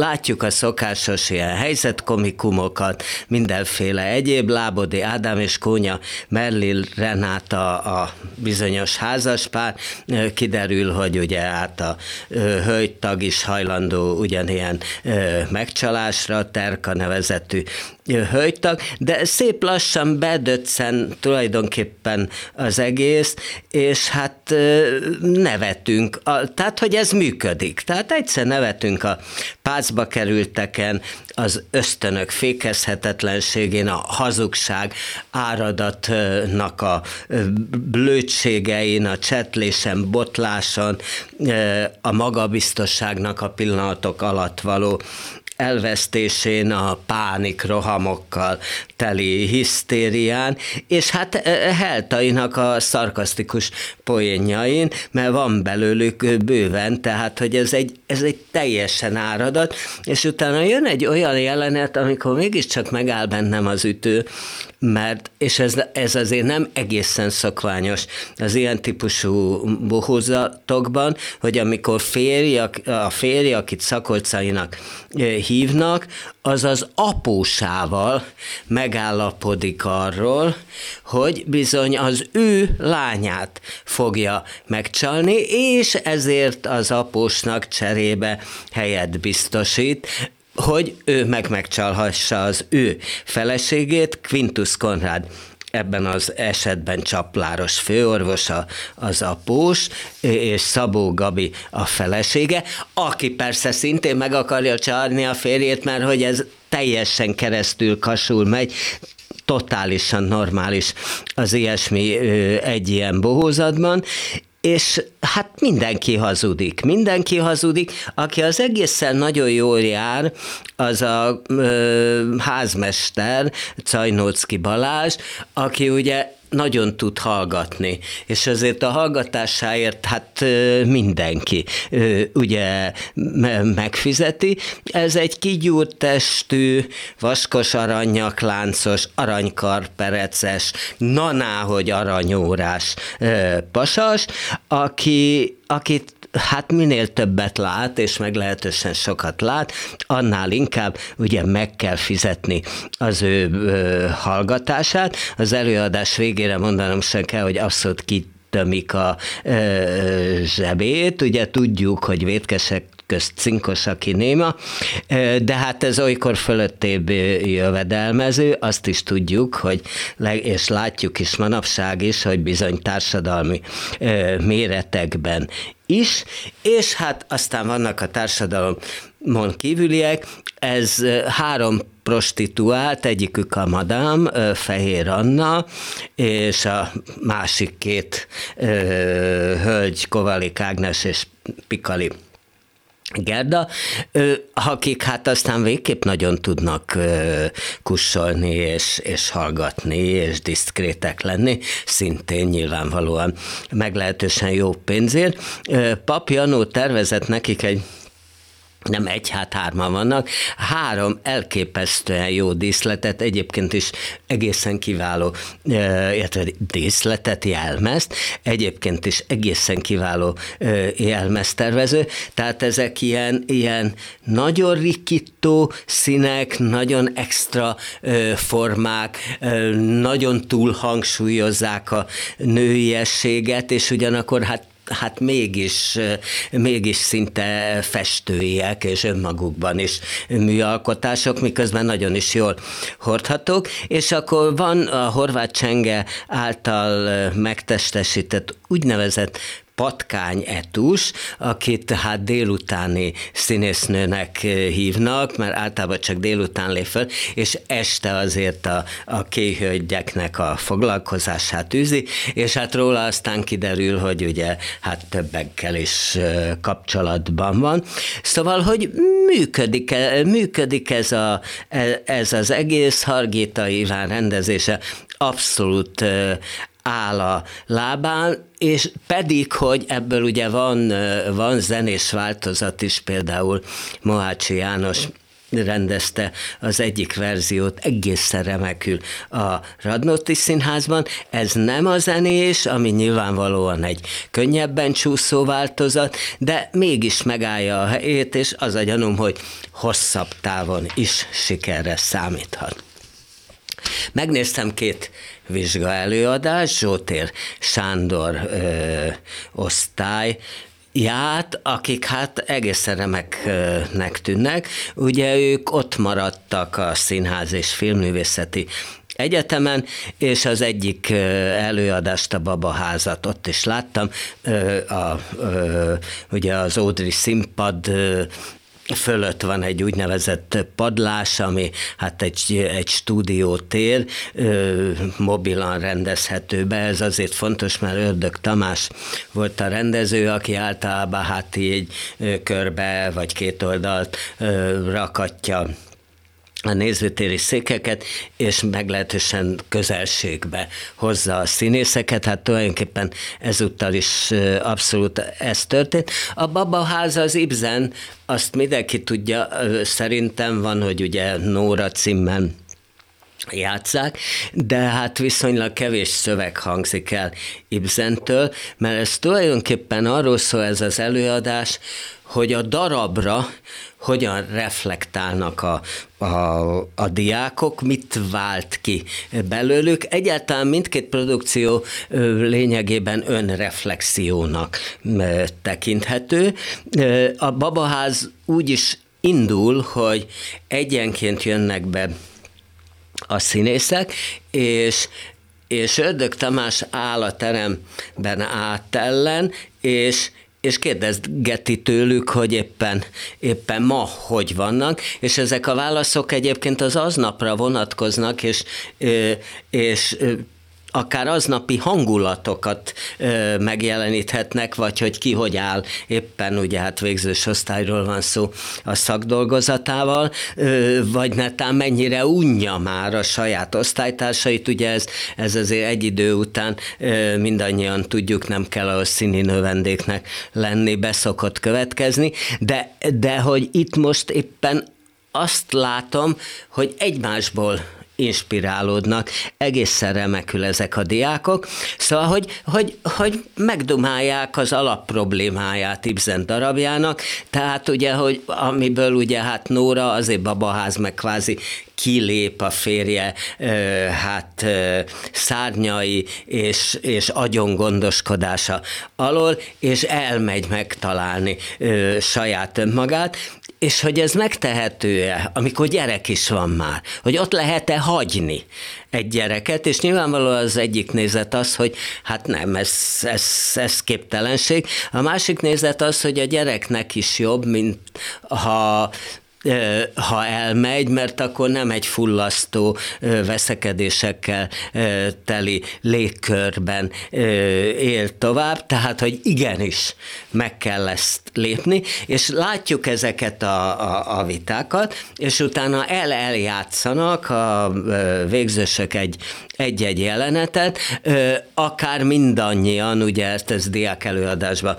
Látjuk a szokásos ilyen helyzetkomikumokat, mindenféle egyéb, Lábodi Ádám és Kónya Merlil Renáta a bizonyos házaspár, kiderül, hogy ugye hát a hölgytag is hajlandó ugyanilyen megcsalásra, Terka nevezetű hölgytag, de szép lassan bedöccen tulajdonképpen az egész, és hát nevetünk, tehát hogy ez működik. Tehát egyszer nevetünk a pácba kerülteken, az ösztönök fékezhetetlenségén, a hazugság áradatnak a blödségein, a csetlésen, botláson, a magabiztosságnak a pillanatok alatt való elvesztésén, a pánik rohamokkal teli hisztérián, és hát e, e, Heltainak a szarkasztikus poénjain, mert van belőlük bőven, tehát hogy ez egy, ez egy teljesen áradat, és utána jön egy olyan jelenet, amikor mégiscsak megáll bennem az ütő, mert, és ez, ez azért nem egészen szokványos az ilyen típusú bohózatokban, hogy amikor férj, a férj, akit szakolcainak hívnak, az az apósával megállapodik arról, hogy bizony az ő lányát fogja megcsalni, és ezért az apósnak cserébe helyet biztosít, hogy ő meg megcsalhassa az ő feleségét, Quintus Konrad ebben az esetben Csapláros főorvosa az após, és Szabó Gabi a felesége, aki persze szintén meg akarja csalni a férjét, mert hogy ez teljesen keresztül kasul megy, totálisan normális az ilyesmi egy ilyen bohózatban, és hát mindenki hazudik, mindenki hazudik, aki az egészen nagyon jól jár, az a ö, házmester, Cajnócki Balázs, aki ugye nagyon tud hallgatni, és azért a hallgatásáért hát mindenki ugye megfizeti. Ez egy kigyúrt testű, vaskos aranyakláncos, aranykarpereces, nanáhogy aranyórás pasas, aki, akit hát minél többet lát, és meglehetősen sokat lát, annál inkább ugye meg kell fizetni az ő ö, hallgatását. Az előadás végére mondanom sem kell, hogy abszolút ki tömik a ö, zsebét. Ugye tudjuk, hogy vétkesek közt cinkos, aki néma, de hát ez olykor fölöttébb jövedelmező, azt is tudjuk, hogy, és látjuk is manapság is, hogy bizony társadalmi méretekben is, és hát aztán vannak a társadalom mon kívüliek, ez három prostituált, egyikük a madám, Fehér Anna, és a másik két hölgy, Kovalik Ágnes és Pikali Gerda, akik hát aztán végképp nagyon tudnak kussolni, és, és hallgatni, és diszkrétek lenni, szintén nyilvánvalóan meglehetősen jó pénzért. Pap Janó tervezett nekik egy nem egy, hát hárman vannak, három elképesztően jó díszletet, egyébként is egészen kiváló illetve díszletet, jelmezt, egyébként is egészen kiváló jelmeztervező, tehát ezek ilyen, ilyen nagyon rikító színek, nagyon extra formák, nagyon túl hangsúlyozzák a nőiességet, és ugyanakkor hát hát mégis, mégis szinte festőiek, és önmagukban is műalkotások, miközben nagyon is jól hordhatók, és akkor van a horvát csenge által megtestesített úgynevezett Patkány Etus, akit hát délutáni színésznőnek hívnak, mert általában csak délután lép föl, és este azért a, a kéhölgyeknek a foglalkozását űzi, és hát róla aztán kiderül, hogy ugye hát többekkel is kapcsolatban van. Szóval, hogy működik, működik ez, a, e, ez az egész Hargita Iván rendezése abszolút áll a lábán, és pedig, hogy ebből ugye van, van zenés változat is, például Mohácsi János rendezte az egyik verziót egészen remekül a Radnóti Színházban. Ez nem a zenés, ami nyilvánvalóan egy könnyebben csúszó változat, de mégis megállja a helyét, és az a gyanúm, hogy hosszabb távon is sikerre számíthat. Megnéztem két vizsga előadás, Zsótér Sándor ö, osztály, ját, akik hát egészen remeknek tűnnek. Ugye ők ott maradtak a Színház és Filmművészeti egyetemen, és az egyik előadást, a Babaházat ott is láttam, a, a, ugye az Ódri színpad fölött van egy úgynevezett padlás, ami hát egy, egy stúdiótér, mobilan rendezhető be. Ez azért fontos, mert Ördög Tamás volt a rendező, aki általában hát így körbe vagy két oldalt rakatja a nézőtéri székeket, és meglehetősen közelségbe hozza a színészeket, hát tulajdonképpen ezúttal is abszolút ez történt. A Babaháza az Ibzen, azt mindenki tudja, szerintem van, hogy ugye Nóra címmel játszák, de hát viszonylag kevés szöveg hangzik el Ibzentől, mert ez tulajdonképpen arról szól ez az előadás, hogy a darabra hogyan reflektálnak a, a, a diákok, mit vált ki belőlük. Egyáltalán mindkét produkció lényegében önreflexiónak tekinthető. A babaház úgy is indul, hogy egyenként jönnek be a színészek, és és Ördög Tamás áll a teremben átellen, és és kérdezgeti tőlük, hogy éppen, éppen ma hogy vannak, és ezek a válaszok egyébként az aznapra vonatkoznak, és, és akár aznapi hangulatokat megjeleníthetnek, vagy hogy ki hogy áll, éppen ugye hát végzős osztályról van szó a szakdolgozatával, vagy netán mennyire unja már a saját osztálytársait, ugye ez, ez azért egy idő után mindannyian tudjuk, nem kell a színi növendéknek lenni, beszokott következni, de, de hogy itt most éppen azt látom, hogy egymásból inspirálódnak, egészen remekül ezek a diákok, szóval, hogy, hogy, hogy megdumálják az alapproblémáját Ibsen darabjának, tehát ugye, hogy amiből ugye hát Nóra azért babaház meg kvázi kilép a férje hát szárnyai és, és agyon gondoskodása alól, és elmegy megtalálni saját önmagát, és hogy ez megtehető-e, amikor gyerek is van már, hogy ott lehet-e hagyni egy gyereket, és nyilvánvalóan az egyik nézet az, hogy hát nem, ez, ez, ez képtelenség. A másik nézet az, hogy a gyereknek is jobb, mint ha ha elmegy, mert akkor nem egy fullasztó veszekedésekkel teli légkörben él tovább, tehát, hogy igenis meg kell ezt lépni, és látjuk ezeket a, a, a vitákat, és utána el-eljátszanak a végzősök egy, egy-egy jelenetet, akár mindannyian, ugye ezt ez diák előadásban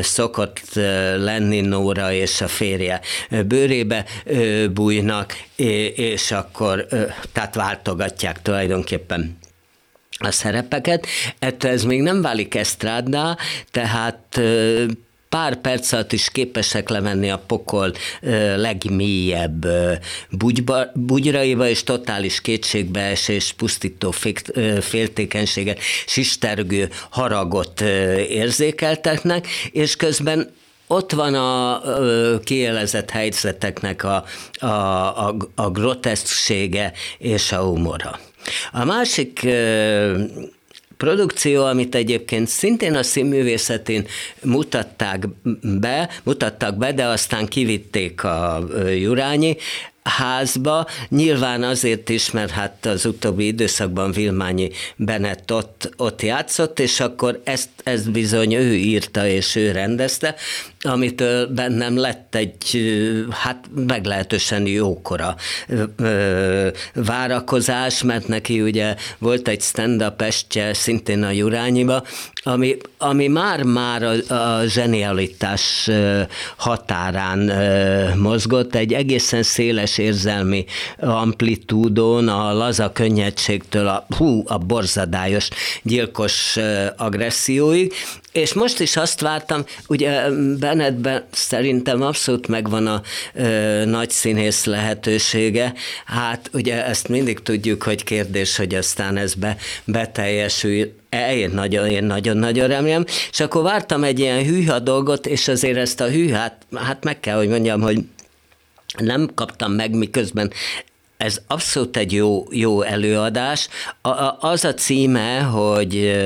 szokott lenni Nóra és a férje bőrébe bújnak, és akkor tehát váltogatják tulajdonképpen a szerepeket. Ettől ez még nem válik esztrádná, tehát pár perc alatt is képesek lemenni a pokol legmélyebb bugyraiba, és totális kétségbeesés, pusztító féltékenységet, sistergő haragot érzékeltetnek, és közben ott van a kielezett helyzeteknek a, a, a, a groteszksége és a humora. A másik produkció, amit egyébként szintén a színművészetén mutatták be, mutattak be, de aztán kivitték a Jurányi, házba, nyilván azért is, mert hát az utóbbi időszakban Vilmányi Bennett ott, ott játszott, és akkor ezt, ezt bizony ő írta és ő rendezte, amit bennem lett egy hát meglehetősen jókora várakozás, mert neki ugye volt egy stand-up estje szintén a Jurányiba, ami, ami már-már a, a zsenialitás határán mozgott, egy egészen széles érzelmi amplitúdon, a laza könnyedségtől a, hú, a borzadályos, gyilkos agresszióig, és most is azt vártam, ugye Bennettben szerintem abszolút megvan a ö, nagy színész lehetősége, hát ugye ezt mindig tudjuk, hogy kérdés, hogy aztán ez be, beteljesül, e, én nagyon, én nagyon-nagyon remélem, és akkor vártam egy ilyen hűha dolgot, és azért ezt a hűhát, hát meg kell, hogy mondjam, hogy nem kaptam meg, miközben ez abszolút egy jó, jó előadás. A, az a címe, hogy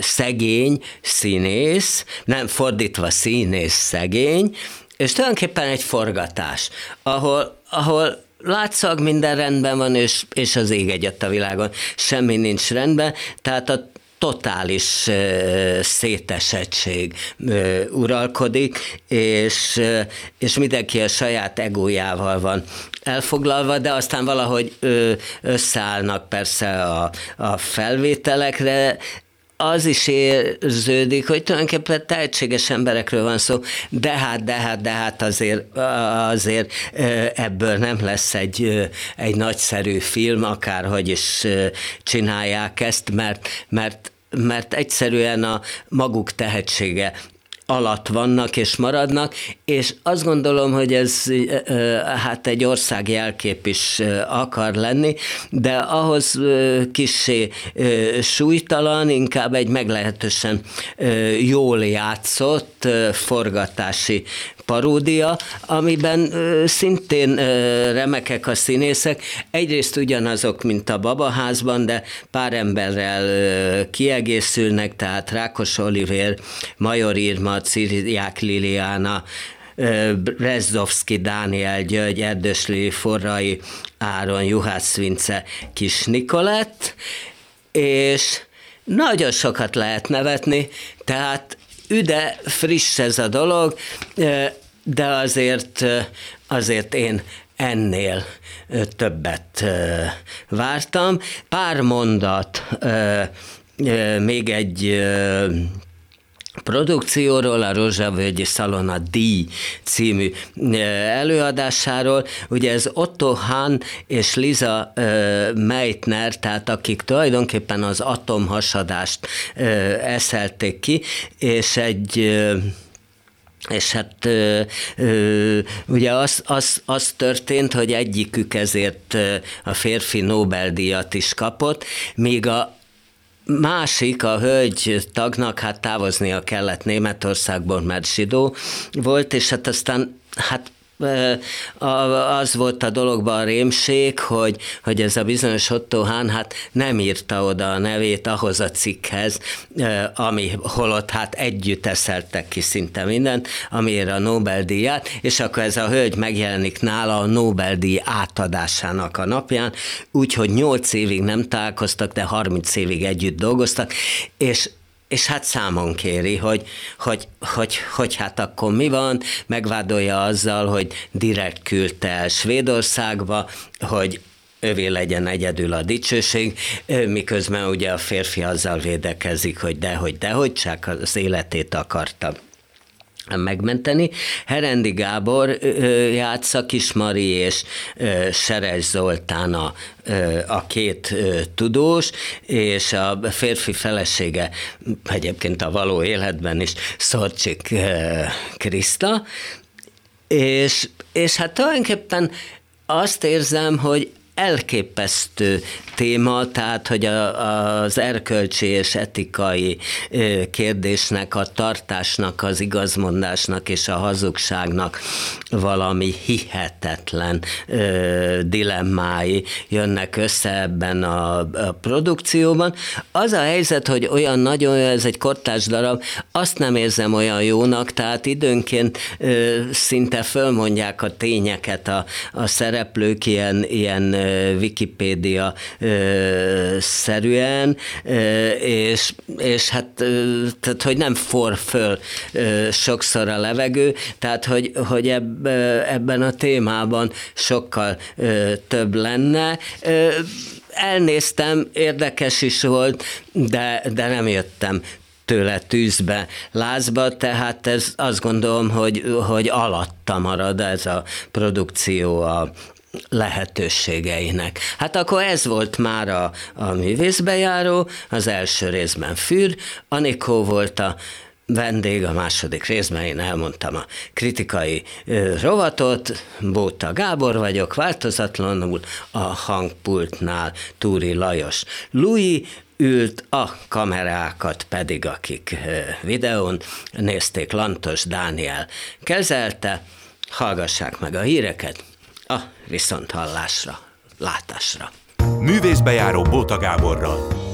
szegény színész, nem fordítva színész szegény, és tulajdonképpen egy forgatás, ahol, ahol látszag minden rendben van, és, és az ég egyet a világon semmi nincs rendben, tehát a totális szétesettség uralkodik, és, és mindenki a saját egójával van elfoglalva, de aztán valahogy összeállnak persze a, a felvételekre, az is érződik, hogy tulajdonképpen tehetséges emberekről van szó, de hát, de hát, de hát azért, azért ebből nem lesz egy, egy nagyszerű film, akárhogy is csinálják ezt, mert, mert mert egyszerűen a maguk tehetsége alatt vannak és maradnak, és azt gondolom, hogy ez hát egy ország jelkép is akar lenni, de ahhoz kissé súlytalan, inkább egy meglehetősen jól játszott forgatási paródia, amiben szintén remekek a színészek. Egyrészt ugyanazok, mint a babaházban, de pár emberrel kiegészülnek, tehát Rákos Olivér, Major Irma, Ciriák Liliana, Brezdowski, Dániel György, Erdősli, Forrai, Áron, Juhász Vince, Kis Nikolett, és nagyon sokat lehet nevetni, tehát üde, friss ez a dolog, de azért, azért én ennél többet vártam. Pár mondat, még egy produkcióról, a Rozsavölgyi Szalona D című előadásáról. Ugye ez Otto Hahn és Liza Meitner, tehát akik tulajdonképpen az atomhasadást eszelték ki, és egy és hát ugye az, az, az történt, hogy egyikük ezért a férfi Nobel-díjat is kapott, míg a másik, a hölgy tagnak hát távoznia kellett Németországból, mert zsidó volt, és hát aztán hát az volt a dologban a rémség, hogy, hogy ez a bizonyos Otto Hahn hát nem írta oda a nevét ahhoz a cikkhez, ami holott hát együtt eszeltek ki szinte mindent, amire a Nobel-díját, és akkor ez a hölgy megjelenik nála a Nobel-díj átadásának a napján, úgyhogy nyolc évig nem találkoztak, de 30 évig együtt dolgoztak, és és hát számon kéri, hogy, hogy, hogy, hogy hát akkor mi van, megvádolja azzal, hogy direkt küldte el Svédországba, hogy övé legyen egyedül a dicsőség, miközben ugye a férfi azzal védekezik, hogy dehogy, dehogy, csak az életét akarta megmenteni. Herendi Gábor játsza, Kismari és Seres Zoltán a, a két tudós, és a férfi felesége egyébként a való életben is Szorcsik Kriszta, és, és hát tulajdonképpen azt érzem, hogy elképesztő téma, tehát hogy a, az erkölcsi és etikai kérdésnek, a tartásnak, az igazmondásnak és a hazugságnak valami hihetetlen ö, dilemmái jönnek össze ebben a, a produkcióban. Az a helyzet, hogy olyan nagyon, ez egy kortás darab, azt nem érzem olyan jónak, tehát időnként ö, szinte fölmondják a tényeket a, a szereplők ilyen, ilyen Wikipédia szerűen, és, és hát, tehát, hogy nem for föl sokszor a levegő, tehát, hogy, hogy ebb, ebben a témában sokkal több lenne. Elnéztem, érdekes is volt, de, de nem jöttem tőle tűzbe, lázba, tehát ez azt gondolom, hogy, hogy alatta marad ez a produkció a, lehetőségeinek. Hát akkor ez volt már a, a művészbejáró, az első részben Fűr, Anikó volt a vendég a második részben, én elmondtam a kritikai rovatot, Bóta Gábor vagyok, változatlanul a hangpultnál Túri Lajos. Louis ült, a kamerákat pedig, akik videón nézték, Lantos Dániel kezelte, hallgassák meg a híreket, a viszonthallásra, látásra. Művészbejáró Bóta Gáborral.